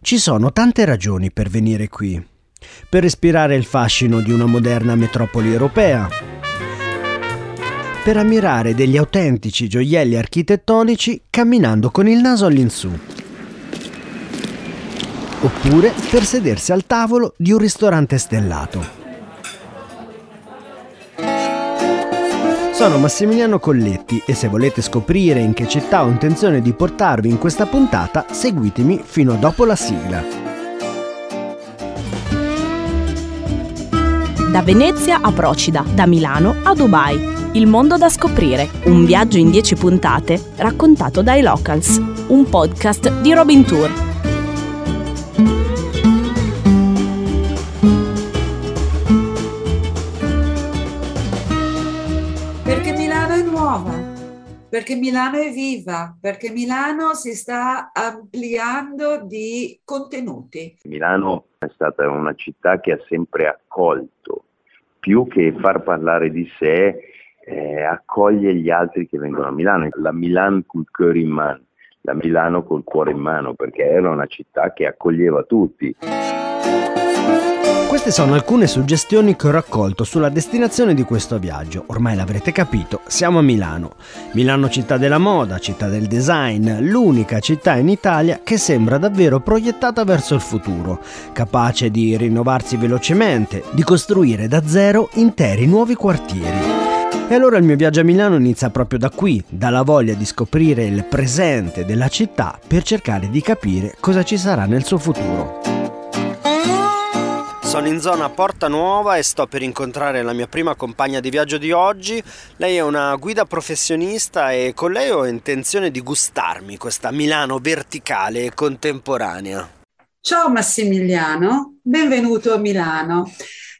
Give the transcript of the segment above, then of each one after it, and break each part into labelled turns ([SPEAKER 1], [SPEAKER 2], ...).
[SPEAKER 1] Ci sono tante ragioni per venire qui. Per respirare il fascino di una moderna metropoli europea. Per ammirare degli autentici gioielli architettonici camminando con il naso all'insù. Oppure per sedersi al tavolo di un ristorante stellato. Sono Massimiliano Colletti e se volete scoprire in che città ho intenzione di portarvi in questa puntata, seguitemi fino a dopo la sigla.
[SPEAKER 2] Da Venezia a Procida, da Milano a Dubai. Il mondo da scoprire, un viaggio in 10 puntate raccontato dai Locals, un podcast di Robin Tour.
[SPEAKER 3] Perché Milano è viva, perché Milano si sta ampliando di contenuti.
[SPEAKER 4] Milano è stata una città che ha sempre accolto, più che far parlare di sé, eh, accoglie gli altri che vengono a Milano, la Milan col cuore in mano, la Milano col cuore in mano, perché era una città che accoglieva tutti.
[SPEAKER 1] Queste sono alcune suggestioni che ho raccolto sulla destinazione di questo viaggio. Ormai l'avrete capito, siamo a Milano. Milano città della moda, città del design, l'unica città in Italia che sembra davvero proiettata verso il futuro, capace di rinnovarsi velocemente, di costruire da zero interi nuovi quartieri. E allora il mio viaggio a Milano inizia proprio da qui, dalla voglia di scoprire il presente della città per cercare di capire cosa ci sarà nel suo futuro. Sono in zona Porta Nuova e sto per incontrare la mia prima compagna di viaggio di oggi. Lei è una guida professionista e con lei ho intenzione di gustarmi questa Milano verticale e contemporanea.
[SPEAKER 3] Ciao Massimiliano, benvenuto a Milano.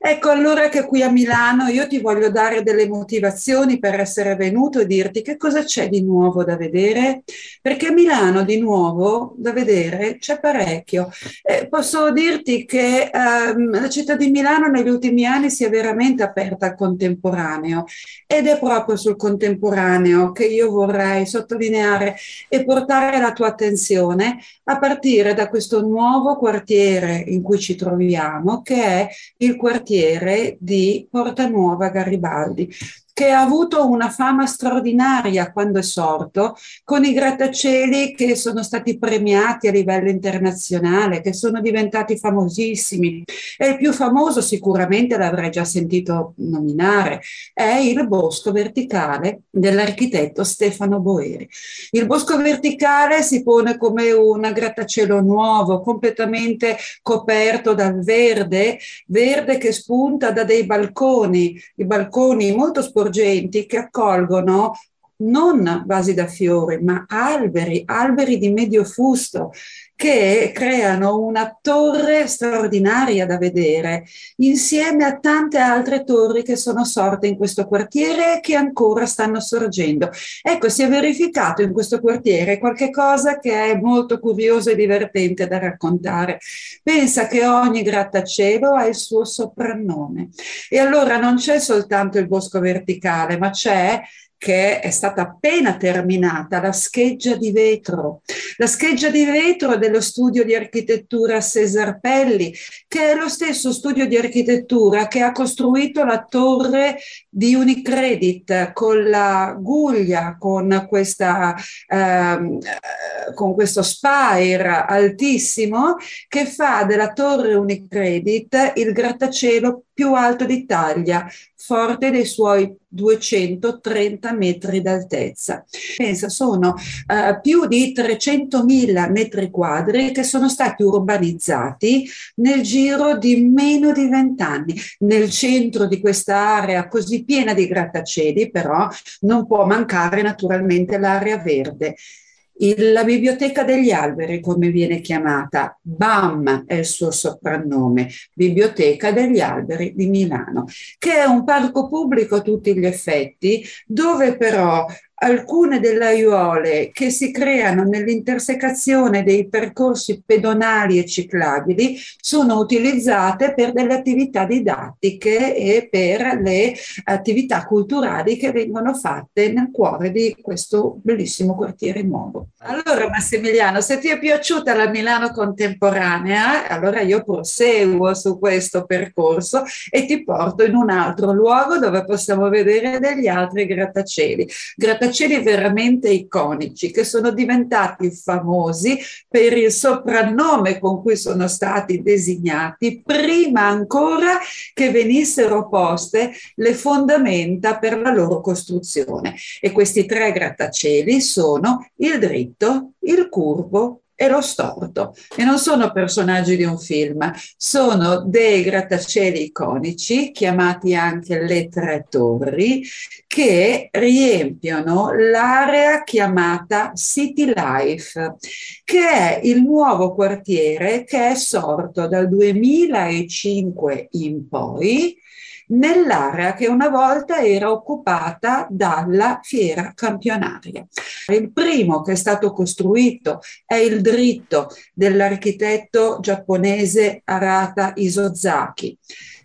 [SPEAKER 3] Ecco allora che qui a Milano io ti voglio dare delle motivazioni per essere venuto e dirti che cosa c'è di nuovo da vedere, perché a Milano di nuovo da vedere c'è parecchio. Eh, posso dirti che ehm, la città di Milano negli ultimi anni si è veramente aperta al contemporaneo ed è proprio sul contemporaneo che io vorrei sottolineare e portare la tua attenzione a partire da questo nuovo quartiere in cui ci troviamo, che è il quartiere quartiere di Porta Nuova Garibaldi che ha avuto una fama straordinaria quando è sorto, con i grattacieli che sono stati premiati a livello internazionale, che sono diventati famosissimi. E il più famoso sicuramente l'avrei già sentito nominare, è il bosco verticale dell'architetto Stefano Boeri. Il bosco verticale si pone come un grattacielo nuovo, completamente coperto dal verde, verde che spunta da dei balconi, i balconi molto sportivi sorgenti che accolgono non vasi da fiori, ma alberi, alberi di medio fusto che creano una torre straordinaria da vedere, insieme a tante altre torri che sono sorte in questo quartiere e che ancora stanno sorgendo. Ecco, si è verificato in questo quartiere qualcosa che è molto curioso e divertente da raccontare. Pensa che ogni grattacielo ha il suo soprannome. E allora non c'è soltanto il bosco verticale, ma c'è che è stata appena terminata, la scheggia di vetro. La scheggia di vetro dello studio di architettura Cesar Pelli, che è lo stesso studio di architettura che ha costruito la torre di Unicredit con la guglia, con, questa, ehm, con questo spire altissimo che fa della torre Unicredit il grattacielo più alto d'Italia, forte dei suoi 230 metri d'altezza. Pensa, sono uh, più di 300.000 metri quadri che sono stati urbanizzati nel giro di meno di vent'anni. Nel centro di questa area così piena di grattacieli, però, non può mancare naturalmente l'area verde. La Biblioteca degli Alberi, come viene chiamata, BAM è il suo soprannome, Biblioteca degli Alberi di Milano, che è un parco pubblico a tutti gli effetti, dove però alcune delle aiuole che si creano nell'intersecazione dei percorsi pedonali e ciclabili sono utilizzate per delle attività didattiche e per le attività culturali che vengono fatte nel cuore di questo bellissimo quartiere nuovo. Allora Massimiliano, se ti è piaciuta la Milano contemporanea, allora io proseguo su questo percorso e ti porto in un altro luogo dove possiamo vedere degli altri grattacieli. Grattacieli veramente iconici che sono diventati famosi per il soprannome con cui sono stati designati prima ancora che venissero poste le fondamenta per la loro costruzione. E questi tre grattacieli sono il dritto, il curvo e lo storto. E non sono personaggi di un film, sono dei grattacieli iconici, chiamati anche le tre torri, che riempiono l'area chiamata City Life, che è il nuovo quartiere che è sorto dal 2005 in poi nell'area che una volta era occupata dalla fiera campionaria. Il primo che è stato costruito è il dritto dell'architetto giapponese Arata Isozaki.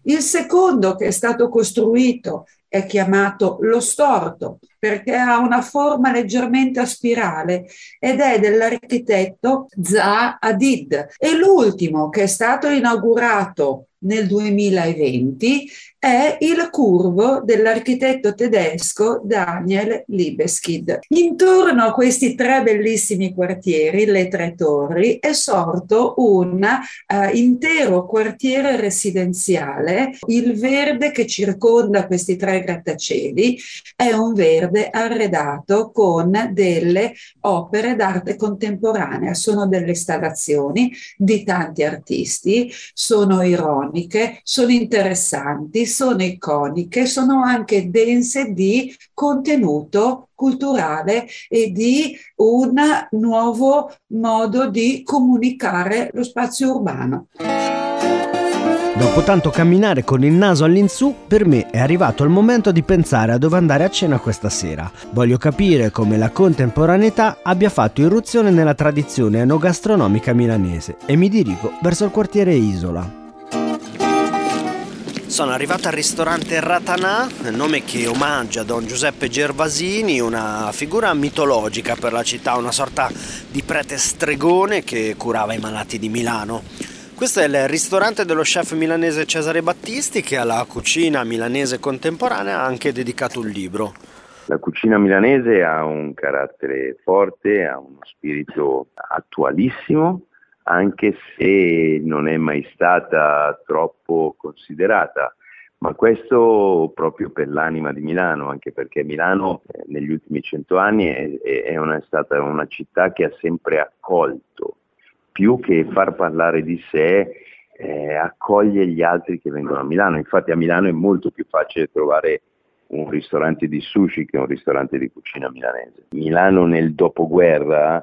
[SPEAKER 3] Il secondo che è stato costruito è chiamato lo storto perché ha una forma leggermente a spirale ed è dell'architetto Zaha Hadid. E l'ultimo che è stato inaugurato nel 2020 è il curvo dell'architetto tedesco Daniel Libeskind. Intorno a questi tre bellissimi quartieri, le tre torri, è sorto un uh, intero quartiere residenziale. Il verde che circonda questi tre grattacieli è un verde arredato con delle opere d'arte contemporanea, sono delle installazioni di tanti artisti, sono ironiche, sono interessanti, sono iconiche, sono anche dense di contenuto culturale e di un nuovo modo di comunicare lo spazio urbano.
[SPEAKER 1] Dopo tanto camminare con il naso all'insù, per me è arrivato il momento di pensare a dove andare a cena questa sera. Voglio capire come la contemporaneità abbia fatto irruzione nella tradizione enogastronomica milanese e mi dirigo verso il quartiere Isola. Sono arrivato al ristorante Ratanà, nome che omaggia Don Giuseppe Gervasini, una figura mitologica per la città, una sorta di prete stregone che curava i malati di Milano. Questo è il ristorante dello chef milanese Cesare Battisti che alla cucina milanese contemporanea ha anche dedicato un libro.
[SPEAKER 4] La cucina milanese ha un carattere forte, ha uno spirito attualissimo, anche se non è mai stata troppo considerata. Ma questo proprio per l'anima di Milano, anche perché Milano eh, negli ultimi cento anni è, è, una, è stata una città che ha sempre accolto, più che far parlare di sé, eh, accoglie gli altri che vengono a Milano. Infatti a Milano è molto più facile trovare un ristorante di sushi che un ristorante di cucina milanese. Milano nel dopoguerra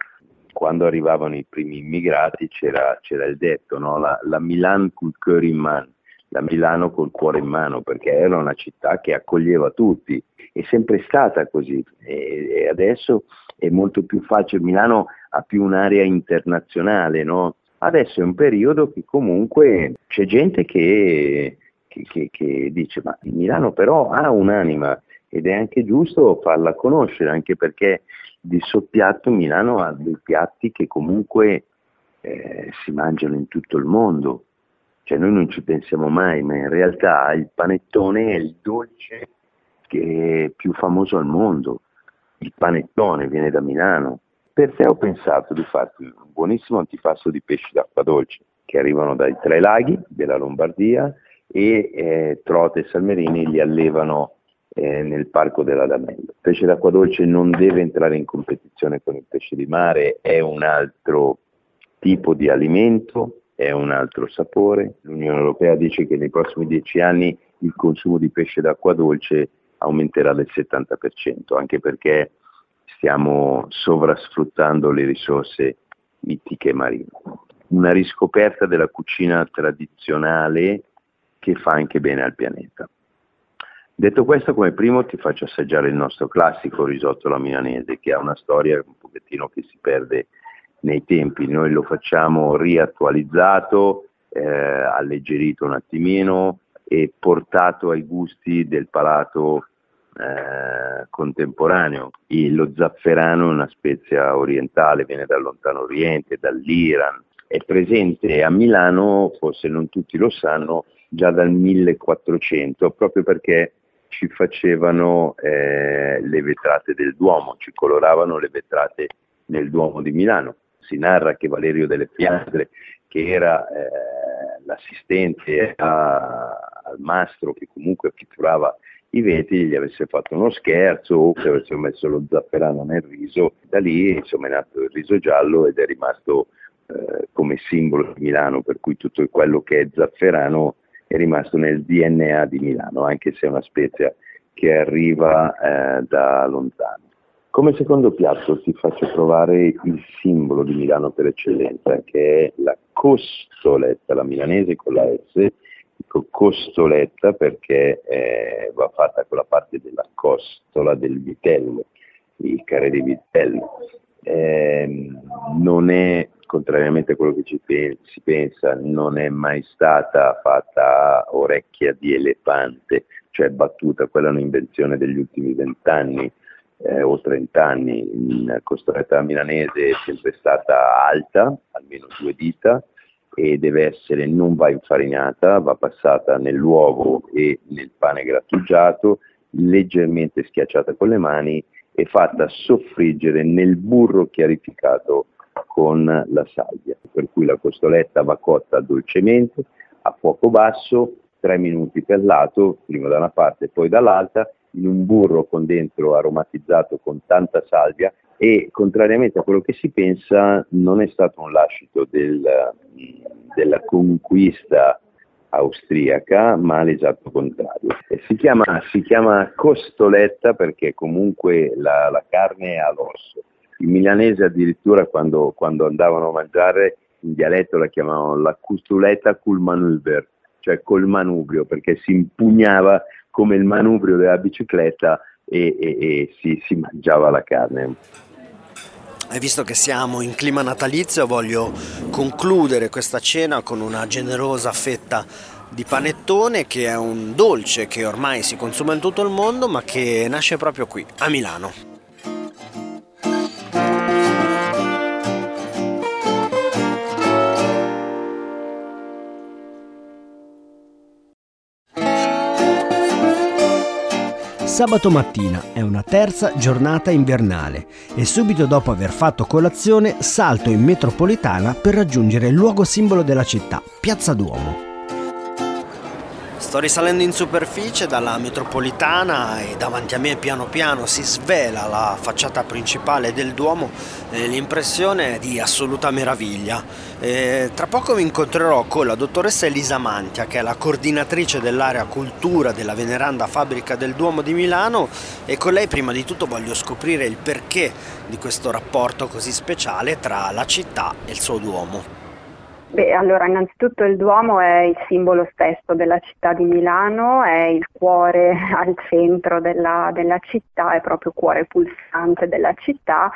[SPEAKER 4] quando arrivavano i primi immigrati c'era, c'era il detto, no? la, la Milan col cuore in mano, la Milano col cuore in mano, perché era una città che accoglieva tutti, è sempre stata così e, e adesso è molto più facile, Milano ha più un'area internazionale, no? adesso è un periodo che comunque c'è gente che, che, che, che dice ma Milano però ha un'anima ed è anche giusto farla conoscere, anche perché di soppiatto Milano ha dei piatti che comunque eh, si mangiano in tutto il mondo. Cioè noi non ci pensiamo mai, ma in realtà il panettone è il dolce che è più famoso al mondo. Il panettone viene da Milano. Per te ho pensato di farti un buonissimo antipasto di pesci d'acqua dolce che arrivano dai tre laghi della Lombardia e eh, Trote e Salmerini li allevano eh, nel parco della Damello. Il pesce d'acqua dolce non deve entrare in competizione con il pesce di mare, è un altro tipo di alimento, è un altro sapore. L'Unione Europea dice che nei prossimi dieci anni il consumo di pesce d'acqua dolce aumenterà del 70%, anche perché stiamo sovrasfruttando le risorse ittiche marine. Una riscoperta della cucina tradizionale che fa anche bene al pianeta. Detto questo, come primo ti faccio assaggiare il nostro classico risotto alla milanese, che ha una storia un pochettino che si perde nei tempi. Noi lo facciamo riattualizzato, eh, alleggerito un attimino e portato ai gusti del palato eh, contemporaneo. Il, lo zafferano è una spezia orientale, viene dal lontano oriente, dall'Iran. È presente a Milano, forse non tutti lo sanno, già dal 1400, proprio perché ci facevano eh, le vetrate del Duomo, ci coloravano le vetrate nel Duomo di Milano. Si narra che Valerio delle Fiandre, che era eh, l'assistente a, al mastro che comunque pitturava i vetri, gli avesse fatto uno scherzo o che avesse messo lo zafferano nel riso. Da lì insomma, è nato il riso giallo ed è rimasto eh, come simbolo di Milano, per cui tutto quello che è zafferano è rimasto nel DNA di Milano, anche se è una spezia che arriva eh, da lontano. Come secondo piatto ti faccio provare il simbolo di Milano per eccellenza, che è la costoletta, la milanese con la S, dico costoletta perché eh, va fatta con la parte della costola del vitello, il carré di vitello. Eh, non è contrariamente a quello che pe- si pensa, non è mai stata fatta a orecchia di elefante, cioè battuta, quella è un'invenzione degli ultimi vent'anni eh, o trent'anni. In costoletta milanese è sempre stata alta, almeno due dita, e deve essere, non va infarinata, va passata nell'uovo e nel pane grattugiato, leggermente schiacciata con le mani e fatta soffriggere nel burro chiarificato con la salvia, per cui la costoletta va cotta dolcemente a fuoco basso, tre minuti per lato, prima da una parte e poi dall'altra, in un burro con dentro aromatizzato con tanta salvia e contrariamente a quello che si pensa non è stato un lascito del, della conquista austriaca, ma l'esatto contrario. Si chiama, si chiama, costoletta perché comunque la, la carne è all'osso i milanesi addirittura quando, quando, andavano a mangiare in dialetto la chiamavano la custuletta col manubrio, cioè col manubrio, perché si impugnava come il manubrio della bicicletta e, e, e si, si mangiava la carne.
[SPEAKER 1] E visto che siamo in clima natalizio, voglio concludere questa cena con una generosa fetta di panettone che è un dolce che ormai si consuma in tutto il mondo ma che nasce proprio qui, a Milano. Sabato mattina è una terza giornata invernale e subito dopo aver fatto colazione salto in metropolitana per raggiungere il luogo simbolo della città, Piazza Duomo. Sto risalendo in superficie dalla metropolitana e davanti a me piano piano si svela la facciata principale del Duomo l'impressione è di assoluta meraviglia. E tra poco vi incontrerò con la dottoressa Elisa Mantia, che è la coordinatrice dell'area cultura della veneranda fabbrica del Duomo di Milano e con lei prima di tutto voglio scoprire il perché di questo rapporto così speciale tra la città e il suo Duomo.
[SPEAKER 5] Beh, allora innanzitutto il Duomo è il simbolo stesso della città di Milano, è il cuore al centro della, della città, è proprio cuore pulsante della città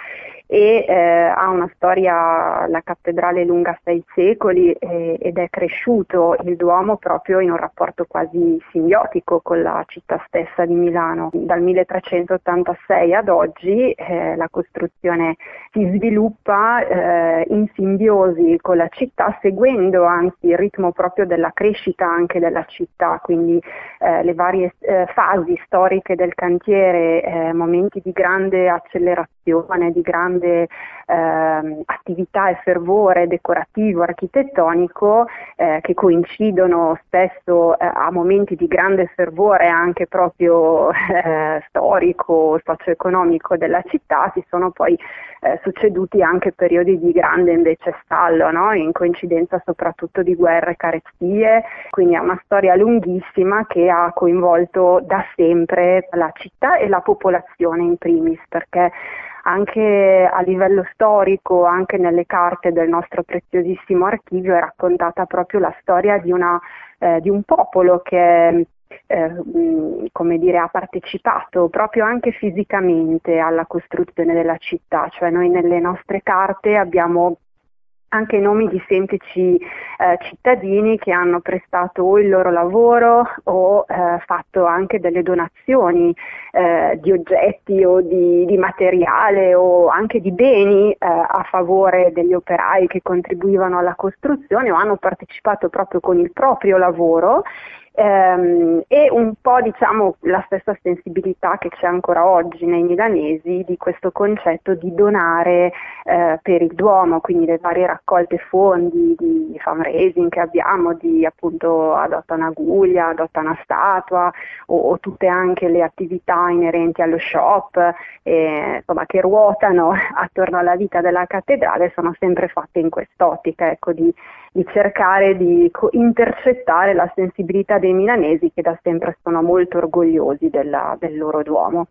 [SPEAKER 5] e eh, ha una storia, la cattedrale lunga sei secoli eh, ed è cresciuto il Duomo proprio in un rapporto quasi simbiotico con la città stessa di Milano. Dal 1386 ad oggi eh, la costruzione si sviluppa eh, in simbiosi con la città, seguendo anzi il ritmo proprio della crescita anche della città, quindi eh, le varie eh, fasi storiche del cantiere, momenti di grande accelerazione, di grande grande eh, attività e fervore decorativo, architettonico eh, che coincidono spesso eh, a momenti di grande fervore anche proprio eh, storico, socio-economico della città, si sono poi eh, succeduti anche periodi di grande invece stallo, no? in coincidenza soprattutto di guerre e carestie, quindi è una storia lunghissima che ha coinvolto da sempre la città e la popolazione in primis, perché anche a livello storico, anche nelle carte del nostro preziosissimo archivio, è raccontata proprio la storia di, una, eh, di un popolo che eh, come dire, ha partecipato proprio anche fisicamente alla costruzione della città, cioè noi nelle nostre carte abbiamo anche nomi di semplici eh, cittadini che hanno prestato il loro lavoro o eh, fatto anche delle donazioni eh, di oggetti o di, di, materiale o anche di beni eh, a favore degli operai che contribuivano alla costruzione o hanno partecipato proprio con il proprio lavoro ehm, e un po' diciamo la stessa sensibilità che c'è ancora oggi nei milanesi di questo concetto di donare eh, per il Duomo, quindi le varie raccolte fondi di fundraising che abbiamo, di appunto adotta una guglia, adotta una statua o, o tutte anche le attività inerenti allo shop eh, insomma, che ruotano attorno alla vita della cattedrale sono sempre fatte in quest'ottica ecco, di di cercare di intercettare la sensibilità dei milanesi che da sempre sono molto orgogliosi della, del loro Duomo.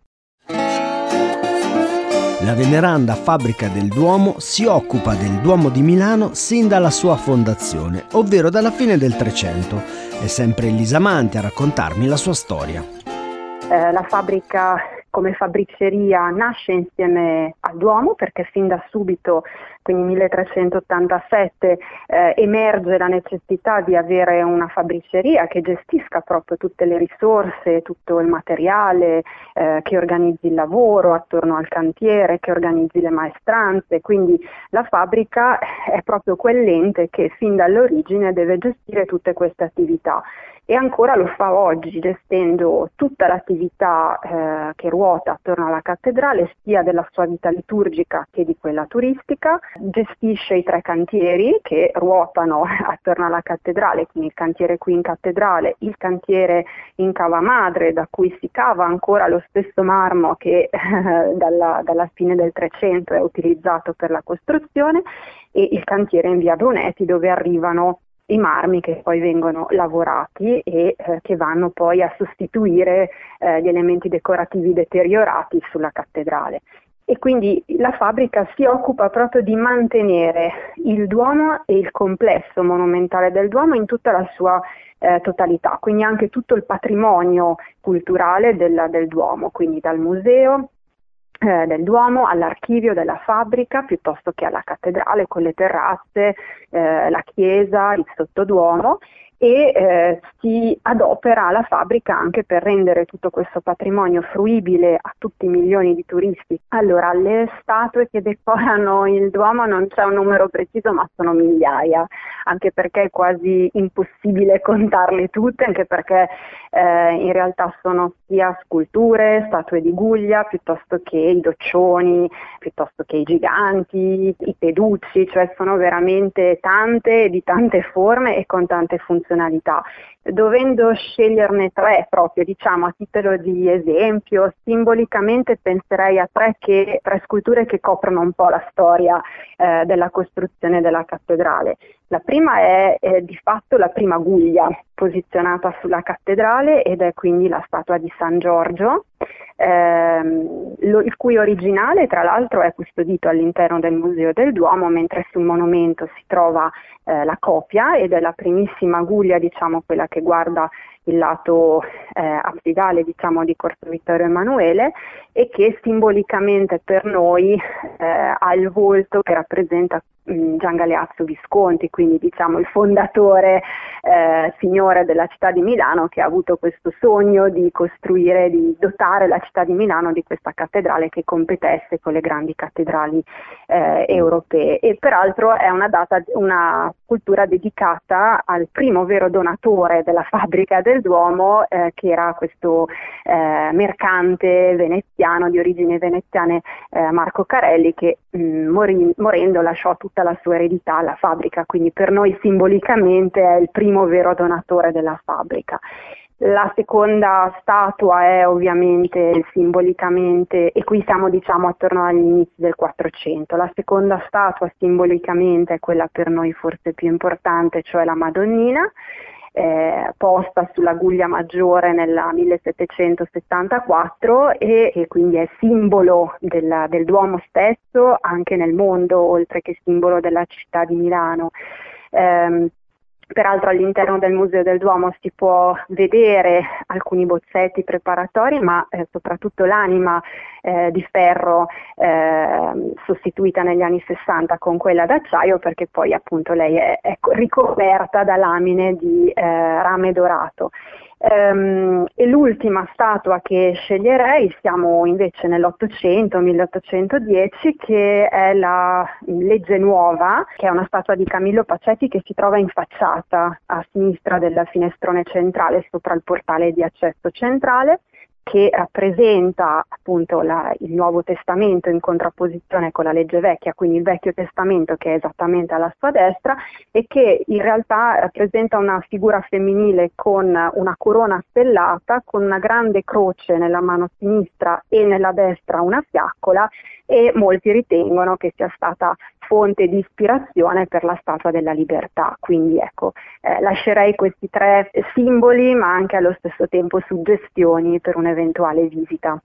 [SPEAKER 1] La veneranda fabbrica del Duomo si occupa del Duomo di Milano sin dalla sua fondazione, ovvero dalla fine del Trecento. È sempre Elisa Manti a raccontarmi la sua storia.
[SPEAKER 5] Eh, la fabbrica come fabbriceria nasce insieme al Duomo perché fin da subito, quindi 1387, eh, emerge la necessità di avere una fabbriceria che gestisca proprio tutte le risorse, tutto il materiale, eh, che organizzi il lavoro attorno al cantiere, che organizzi le maestranze, quindi la fabbrica è proprio quell'ente che fin dall'origine deve gestire tutte queste attività e ancora lo fa oggi gestendo tutta l'attività eh, che ruota attorno alla cattedrale sia della sua vita liturgica che di quella turistica, gestisce i tre cantieri che ruotano attorno alla cattedrale, quindi il cantiere qui in cattedrale, il cantiere in Cava Madre da cui si cava ancora lo stesso marmo che eh, dalla, dalla fine del Trecento è utilizzato per la costruzione e il cantiere in via Brunetti dove arrivano i marmi che poi vengono lavorati e eh, che vanno poi a sostituire eh, gli elementi decorativi deteriorati sulla cattedrale. E quindi la fabbrica si occupa proprio di mantenere il Duomo e il complesso monumentale del Duomo in tutta la sua eh, totalità, quindi anche tutto il patrimonio culturale del, del Duomo, quindi dal museo eh, del Duomo all'archivio della fabbrica piuttosto che alla cattedrale con le terrazze, eh, la chiesa, il sottoduomo e eh, si adopera la fabbrica anche per rendere tutto questo patrimonio fruibile a tutti i milioni di turisti. Allora, le statue che decorano il Duomo non c'è un numero preciso, ma sono migliaia, anche perché è quasi impossibile contarle tutte, anche perché eh, in realtà sono sia sculture, statue di guglia, piuttosto che i doccioni, piuttosto che i giganti, i peducci, cioè sono veramente tante di tante forme e con tante funzionalità funzionalità. Dovendo sceglierne tre proprio, diciamo a titolo di esempio, simbolicamente penserei a tre, che, tre sculture che coprono un po' la storia eh, della costruzione della cattedrale. La prima è, è di fatto la prima guglia posizionata sulla cattedrale ed è quindi la statua di San Giorgio, ehm, lo, il cui originale tra l'altro è custodito all'interno del Museo del Duomo, mentre sul monumento si trova eh, la copia ed è la primissima guglia, diciamo quella che guarda il lato eh, absidale diciamo, di Corso Vittorio Emanuele e che simbolicamente per noi eh, ha il volto che rappresenta Gian Galeazzo Visconti, quindi diciamo il fondatore eh, signore della città di Milano che ha avuto questo sogno di costruire, di dotare la città di Milano di questa cattedrale che competesse con le grandi cattedrali eh, europee. E peraltro è una, data, una scultura dedicata al primo vero donatore della fabbrica del Duomo eh, che era questo eh, mercante veneziano di origini veneziane eh, Marco Carelli che mm, morendo lasciò tutta la sua eredità alla fabbrica, quindi per noi simbolicamente è il primo vero donatore della fabbrica. La seconda statua è ovviamente simbolicamente, e qui siamo diciamo attorno agli inizi del 400, la seconda statua simbolicamente è quella per noi forse più importante, cioè la Madonnina, eh, posta sulla Guglia Maggiore nel 1774 e, e, quindi è simbolo della, del Duomo stesso anche nel mondo, oltre che simbolo della città di Milano. Eh, Peraltro all'interno del Museo del Duomo si può vedere alcuni bozzetti preparatori, ma eh, soprattutto l'anima eh, di ferro eh, sostituita negli anni 60 con quella d'acciaio perché poi appunto lei è, è ricoperta da lamine di eh, rame dorato. Um, e l'ultima statua che sceglierei, siamo invece nell'Ottocento, 1810, che è la Legge Nuova, che è una statua di Camillo Pacetti che si trova infacciata a sinistra del finestrone centrale sopra il portale di accesso centrale che rappresenta appunto la, il Nuovo Testamento in contrapposizione con la legge vecchia, quindi il Vecchio Testamento che è esattamente alla sua destra e che in realtà rappresenta una figura femminile con una corona stellata, con una grande croce nella mano sinistra e nella destra una fiaccola e molti ritengono che sia stata fonte di ispirazione per la Statua della Libertà. Quindi ecco, eh, lascerei questi tre simboli ma anche allo stesso tempo suggestioni per un'eventuale visita.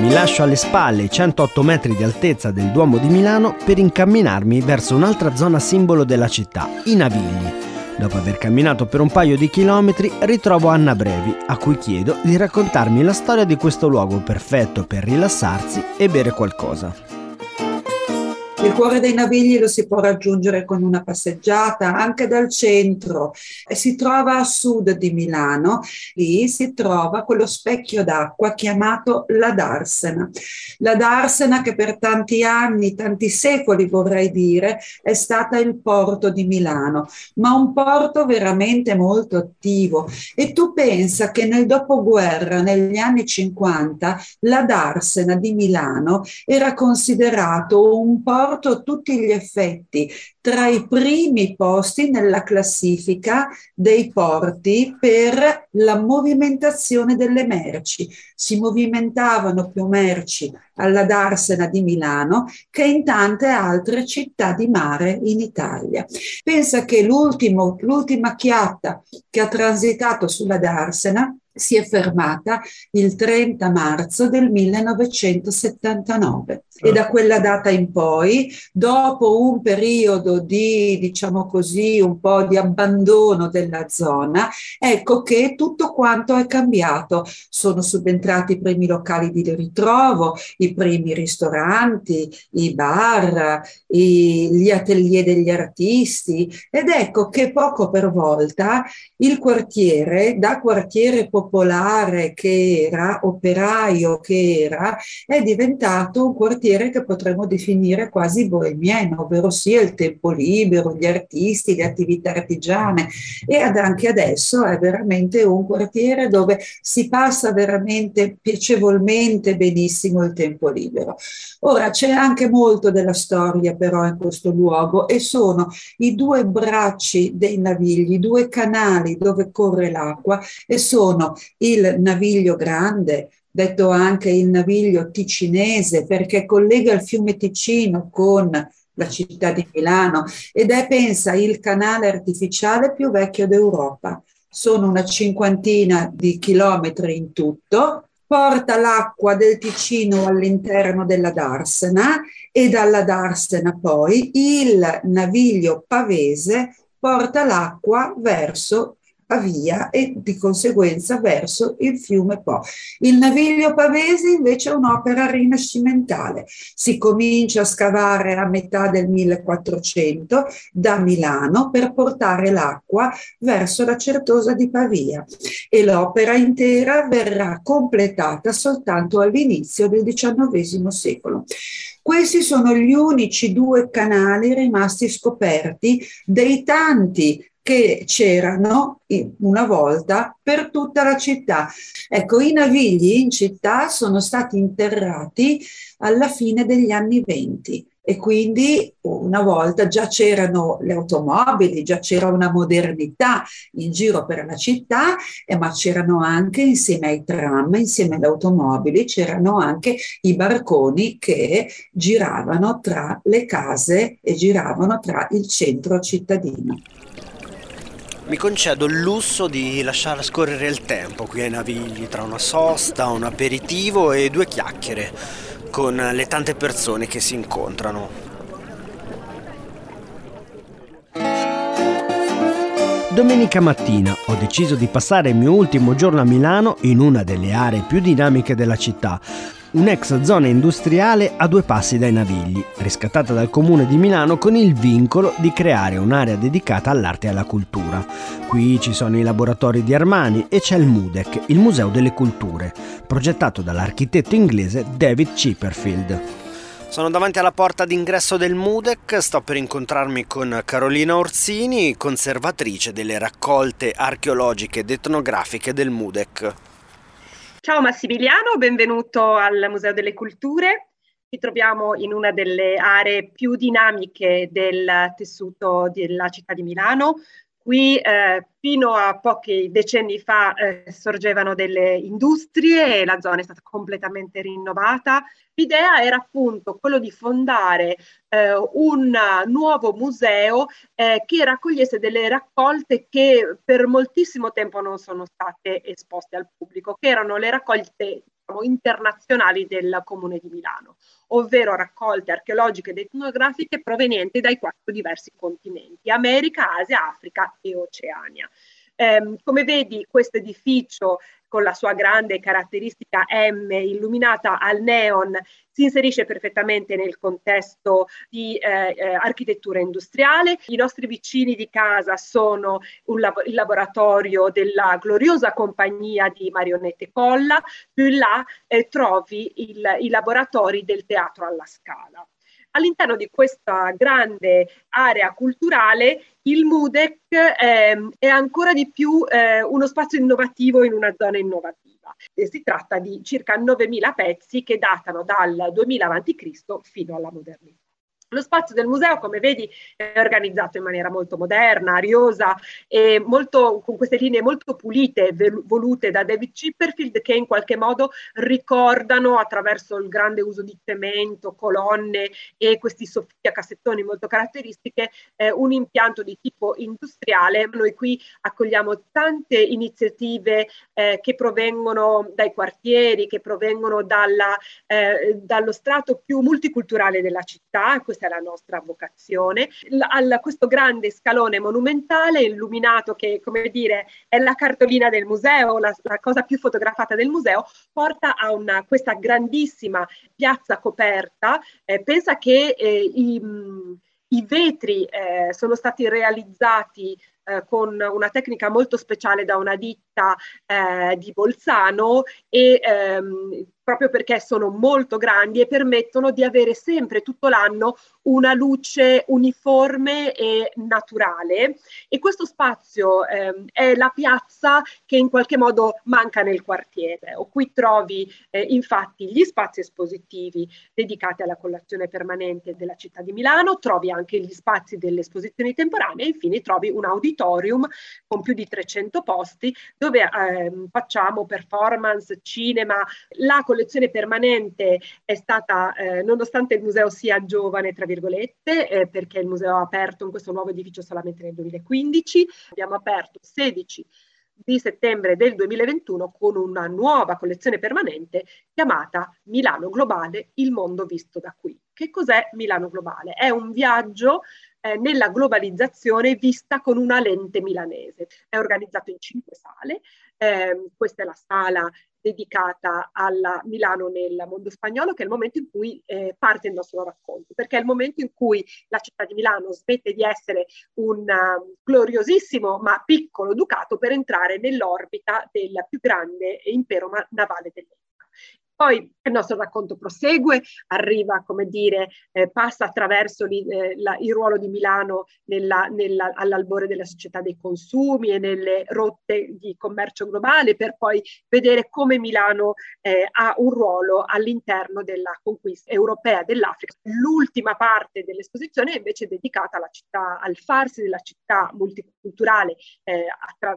[SPEAKER 1] Mi lascio alle spalle i 108 metri di altezza del Duomo di Milano per incamminarmi verso un'altra zona simbolo della città, i Navigli. Dopo aver camminato per un paio di chilometri, ritrovo Anna Brevi, a cui chiedo di raccontarmi la storia di questo luogo perfetto per rilassarsi e bere qualcosa.
[SPEAKER 3] Il cuore dei Navigli lo si può raggiungere con una passeggiata anche dal centro si trova a sud di Milano. Lì si trova quello specchio d'acqua chiamato la Darsena. La Darsena che per tanti anni, tanti secoli vorrei dire, è stata il porto di Milano, ma un porto veramente molto attivo. E tu pensa che nel dopoguerra, negli anni 50, la Darsena di Milano era considerato un porto porto a tutti gli effetti tra i primi posti nella classifica dei porti per la movimentazione delle merci. Si movimentavano più merci alla Darsena di Milano che in tante altre città di mare in Italia. Pensa che l'ultima chiatta che ha transitato sulla Darsena si è fermata il 30 marzo del 1979 e da quella data in poi, dopo un periodo di, diciamo così, un po' di abbandono della zona, ecco che tutto quanto è cambiato. Sono subentrati i primi locali di ritrovo, i primi ristoranti, i bar, i, gli atelier degli artisti ed ecco che poco per volta il quartiere, da quartiere popolare che era, operaio che era, è diventato un quartiere quartiere che potremmo definire quasi bohemiano, ovvero sia il tempo libero, gli artisti, le attività artigiane e ad anche adesso è veramente un quartiere dove si passa veramente piacevolmente benissimo il tempo libero. Ora c'è anche molto della storia però in questo luogo e sono i due bracci dei navigli, i due canali dove corre l'acqua e sono il naviglio grande, detto anche il naviglio ticinese, perché collega il fiume Ticino con la città di Milano ed è, pensa, il canale artificiale più vecchio d'Europa. Sono una cinquantina di chilometri in tutto, porta l'acqua del Ticino all'interno della Darsena e dalla Darsena poi il naviglio pavese porta l'acqua verso Pavia e di conseguenza verso il fiume Po. Il Naviglio Pavese invece è un'opera rinascimentale. Si comincia a scavare a metà del 1400 da Milano per portare l'acqua verso la Certosa di Pavia e l'opera intera verrà completata soltanto all'inizio del XIX secolo. Questi sono gli unici due canali rimasti scoperti dei tanti che c'erano una volta per tutta la città. Ecco, i navigli in città sono stati interrati alla fine degli anni venti e quindi una volta già c'erano le automobili, già c'era una modernità in giro per la città, eh, ma c'erano anche insieme ai tram, insieme alle automobili, c'erano anche i barconi che giravano tra le case e giravano tra il centro cittadino
[SPEAKER 1] mi concedo il lusso di lasciare scorrere il tempo qui ai Navigli tra una sosta, un aperitivo e due chiacchiere con le tante persone che si incontrano. domenica mattina ho deciso di passare il mio ultimo giorno a Milano in una delle aree più dinamiche della città, un'ex zona industriale a due passi dai Navigli, riscattata dal comune di Milano con il vincolo di creare un'area dedicata all'arte e alla cultura. Qui ci sono i laboratori di Armani e c'è il MUDEC, il Museo delle Culture, progettato dall'architetto inglese David Chipperfield. Sono davanti alla porta d'ingresso del MUDEC, sto per incontrarmi con Carolina Orsini, conservatrice delle raccolte archeologiche ed etnografiche del MUDEC.
[SPEAKER 6] Ciao Massimiliano, benvenuto al Museo delle Culture. Ci troviamo in una delle aree più dinamiche del tessuto della città di Milano, Qui eh, fino a pochi decenni fa eh, sorgevano delle industrie e la zona è stata completamente rinnovata. L'idea era appunto quello di fondare eh, un nuovo museo eh, che raccogliesse delle raccolte che per moltissimo tempo non sono state esposte al pubblico, che erano le raccolte diciamo, internazionali del Comune di Milano, ovvero raccolte archeologiche ed etnografiche provenienti dai quattro diversi continenti, America, Asia, Africa e Oceania. Eh, come vedi, questo edificio con la sua grande caratteristica M illuminata al neon si inserisce perfettamente nel contesto di eh, eh, architettura industriale. I nostri vicini di casa sono lab- il laboratorio della gloriosa compagnia di Marionette Colla, più là eh, trovi il, i laboratori del teatro alla Scala. All'interno di questa grande area culturale il MUDEC eh, è ancora di più eh, uno spazio innovativo in una zona innovativa. E si tratta di circa 9.000 pezzi che datano dal 2000 a.C. fino alla modernità. Lo spazio del museo, come vedi, è organizzato in maniera molto moderna, ariosa e molto, con queste linee molto pulite, volute da David Chipperfield, che in qualche modo ricordano attraverso il grande uso di cemento, colonne e questi soffitti a cassettoni molto caratteristiche, eh, un impianto di tipo industriale. Noi qui accogliamo tante iniziative eh, che provengono dai quartieri, che provengono dalla, eh, dallo strato più multiculturale della città questa è la nostra vocazione, a questo grande scalone monumentale illuminato che, come dire, è la cartolina del museo, la, la cosa più fotografata del museo, porta a una, questa grandissima piazza coperta. Eh, pensa che eh, i, i, vetri eh, sono stati realizzati eh, con una tecnica molto speciale da una ditta eh, di Bolzano e ehm, proprio perché sono molto grandi e permettono di avere sempre tutto l'anno una luce uniforme e naturale e questo spazio eh, è la piazza che in qualche modo manca nel quartiere. O qui trovi eh, infatti gli spazi espositivi dedicati alla collazione permanente della città di Milano, trovi anche gli spazi delle esposizioni temporanee e infine trovi un auditorium con più di 300 posti dove eh, facciamo performance, cinema, la collezione permanente è stata, eh, nonostante il museo sia giovane, tra virgolette, eh, perché il museo ha aperto in questo nuovo edificio solamente nel 2015, abbiamo aperto 16 di settembre del 2021 con una nuova collezione permanente chiamata Milano Globale, il mondo visto da qui. Che cos'è Milano Globale? È un viaggio eh, nella globalizzazione vista con una lente milanese. È organizzato in cinque sale, eh, questa è la sala dedicata alla Milano nel mondo spagnolo, che è il momento in cui eh, parte il nostro racconto, perché è il momento in cui la città di Milano smette di essere un uh, gloriosissimo ma piccolo ducato per entrare nell'orbita del più grande impero navale dell'epoca. Poi il nostro racconto prosegue, arriva, come dire, eh, passa attraverso li, eh, la, il ruolo di Milano nella, nella, all'albore della società dei consumi e nelle rotte di commercio globale, per poi vedere come Milano eh, ha un ruolo all'interno della conquista europea dell'Africa. L'ultima parte dell'esposizione è invece dedicata alla città, al farsi della città multiculturale eh, attra-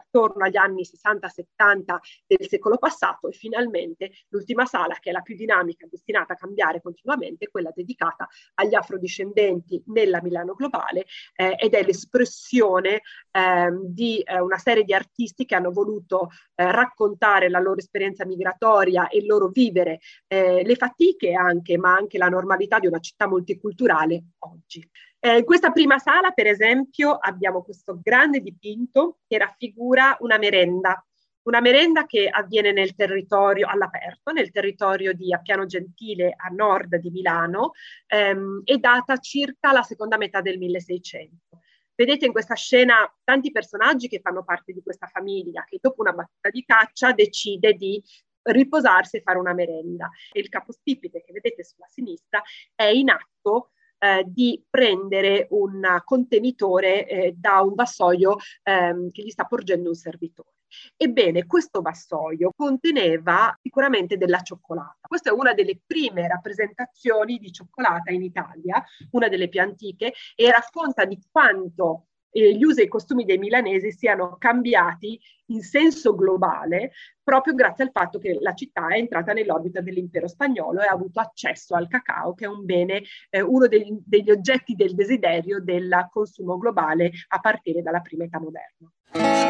[SPEAKER 6] attorno agli anni 60-70 del secolo passato e finalmente l'ultima sala, che è la più dinamica, destinata a cambiare continuamente, quella dedicata agli afrodiscendenti nella Milano globale eh, ed è l'espressione eh, di eh, una serie di artisti che hanno voluto eh, raccontare la loro esperienza migratoria e il loro vivere eh, le fatiche anche, ma anche la normalità di una città multiculturale oggi. Eh, in questa prima sala, per esempio, abbiamo questo grande dipinto che raffigura una merenda, una merenda che avviene nel territorio all'aperto, nel territorio di Appiano Gentile a nord di Milano, ehm, è data circa la seconda metà del 1600. Vedete in questa scena tanti personaggi che fanno parte di questa famiglia che dopo una battuta di caccia decide di riposarsi e fare una merenda. E il capostipite che vedete sulla sinistra è in atto eh, di prendere un contenitore eh, da un vassoio ehm, che gli sta porgendo un servitore. Ebbene, questo vassoio conteneva sicuramente della cioccolata. Questa è una delle prime rappresentazioni di cioccolata in Italia, una delle più antiche, e racconta di quanto eh, gli usi e i costumi dei milanesi siano cambiati in senso globale proprio grazie al fatto che la città è entrata nell'orbita dell'impero spagnolo e ha avuto accesso al cacao, che è un bene, eh, uno degli, degli oggetti del desiderio del consumo globale a partire dalla prima età moderna.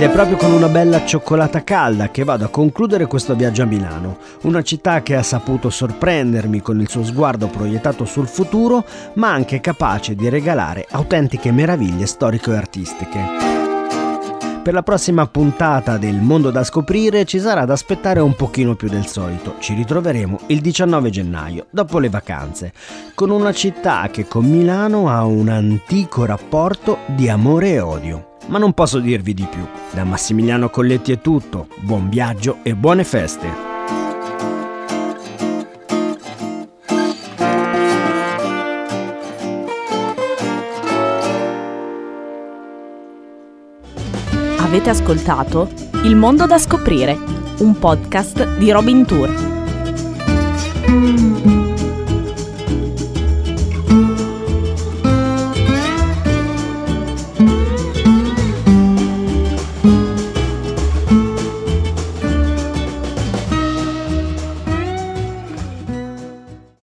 [SPEAKER 1] Ed è proprio con una bella cioccolata calda che vado a concludere questo viaggio a Milano, una città che ha saputo sorprendermi con il suo sguardo proiettato sul futuro, ma anche capace di regalare autentiche meraviglie storiche e artistiche. Per la prossima puntata del Mondo da scoprire ci sarà da aspettare un pochino più del solito. Ci ritroveremo il 19 gennaio, dopo le vacanze, con una città che con Milano ha un antico rapporto di amore e odio ma non posso dirvi di più. Da Massimiliano Colletti è tutto, buon viaggio e buone feste!
[SPEAKER 2] Avete ascoltato Il mondo da scoprire, un podcast di Robin Tour.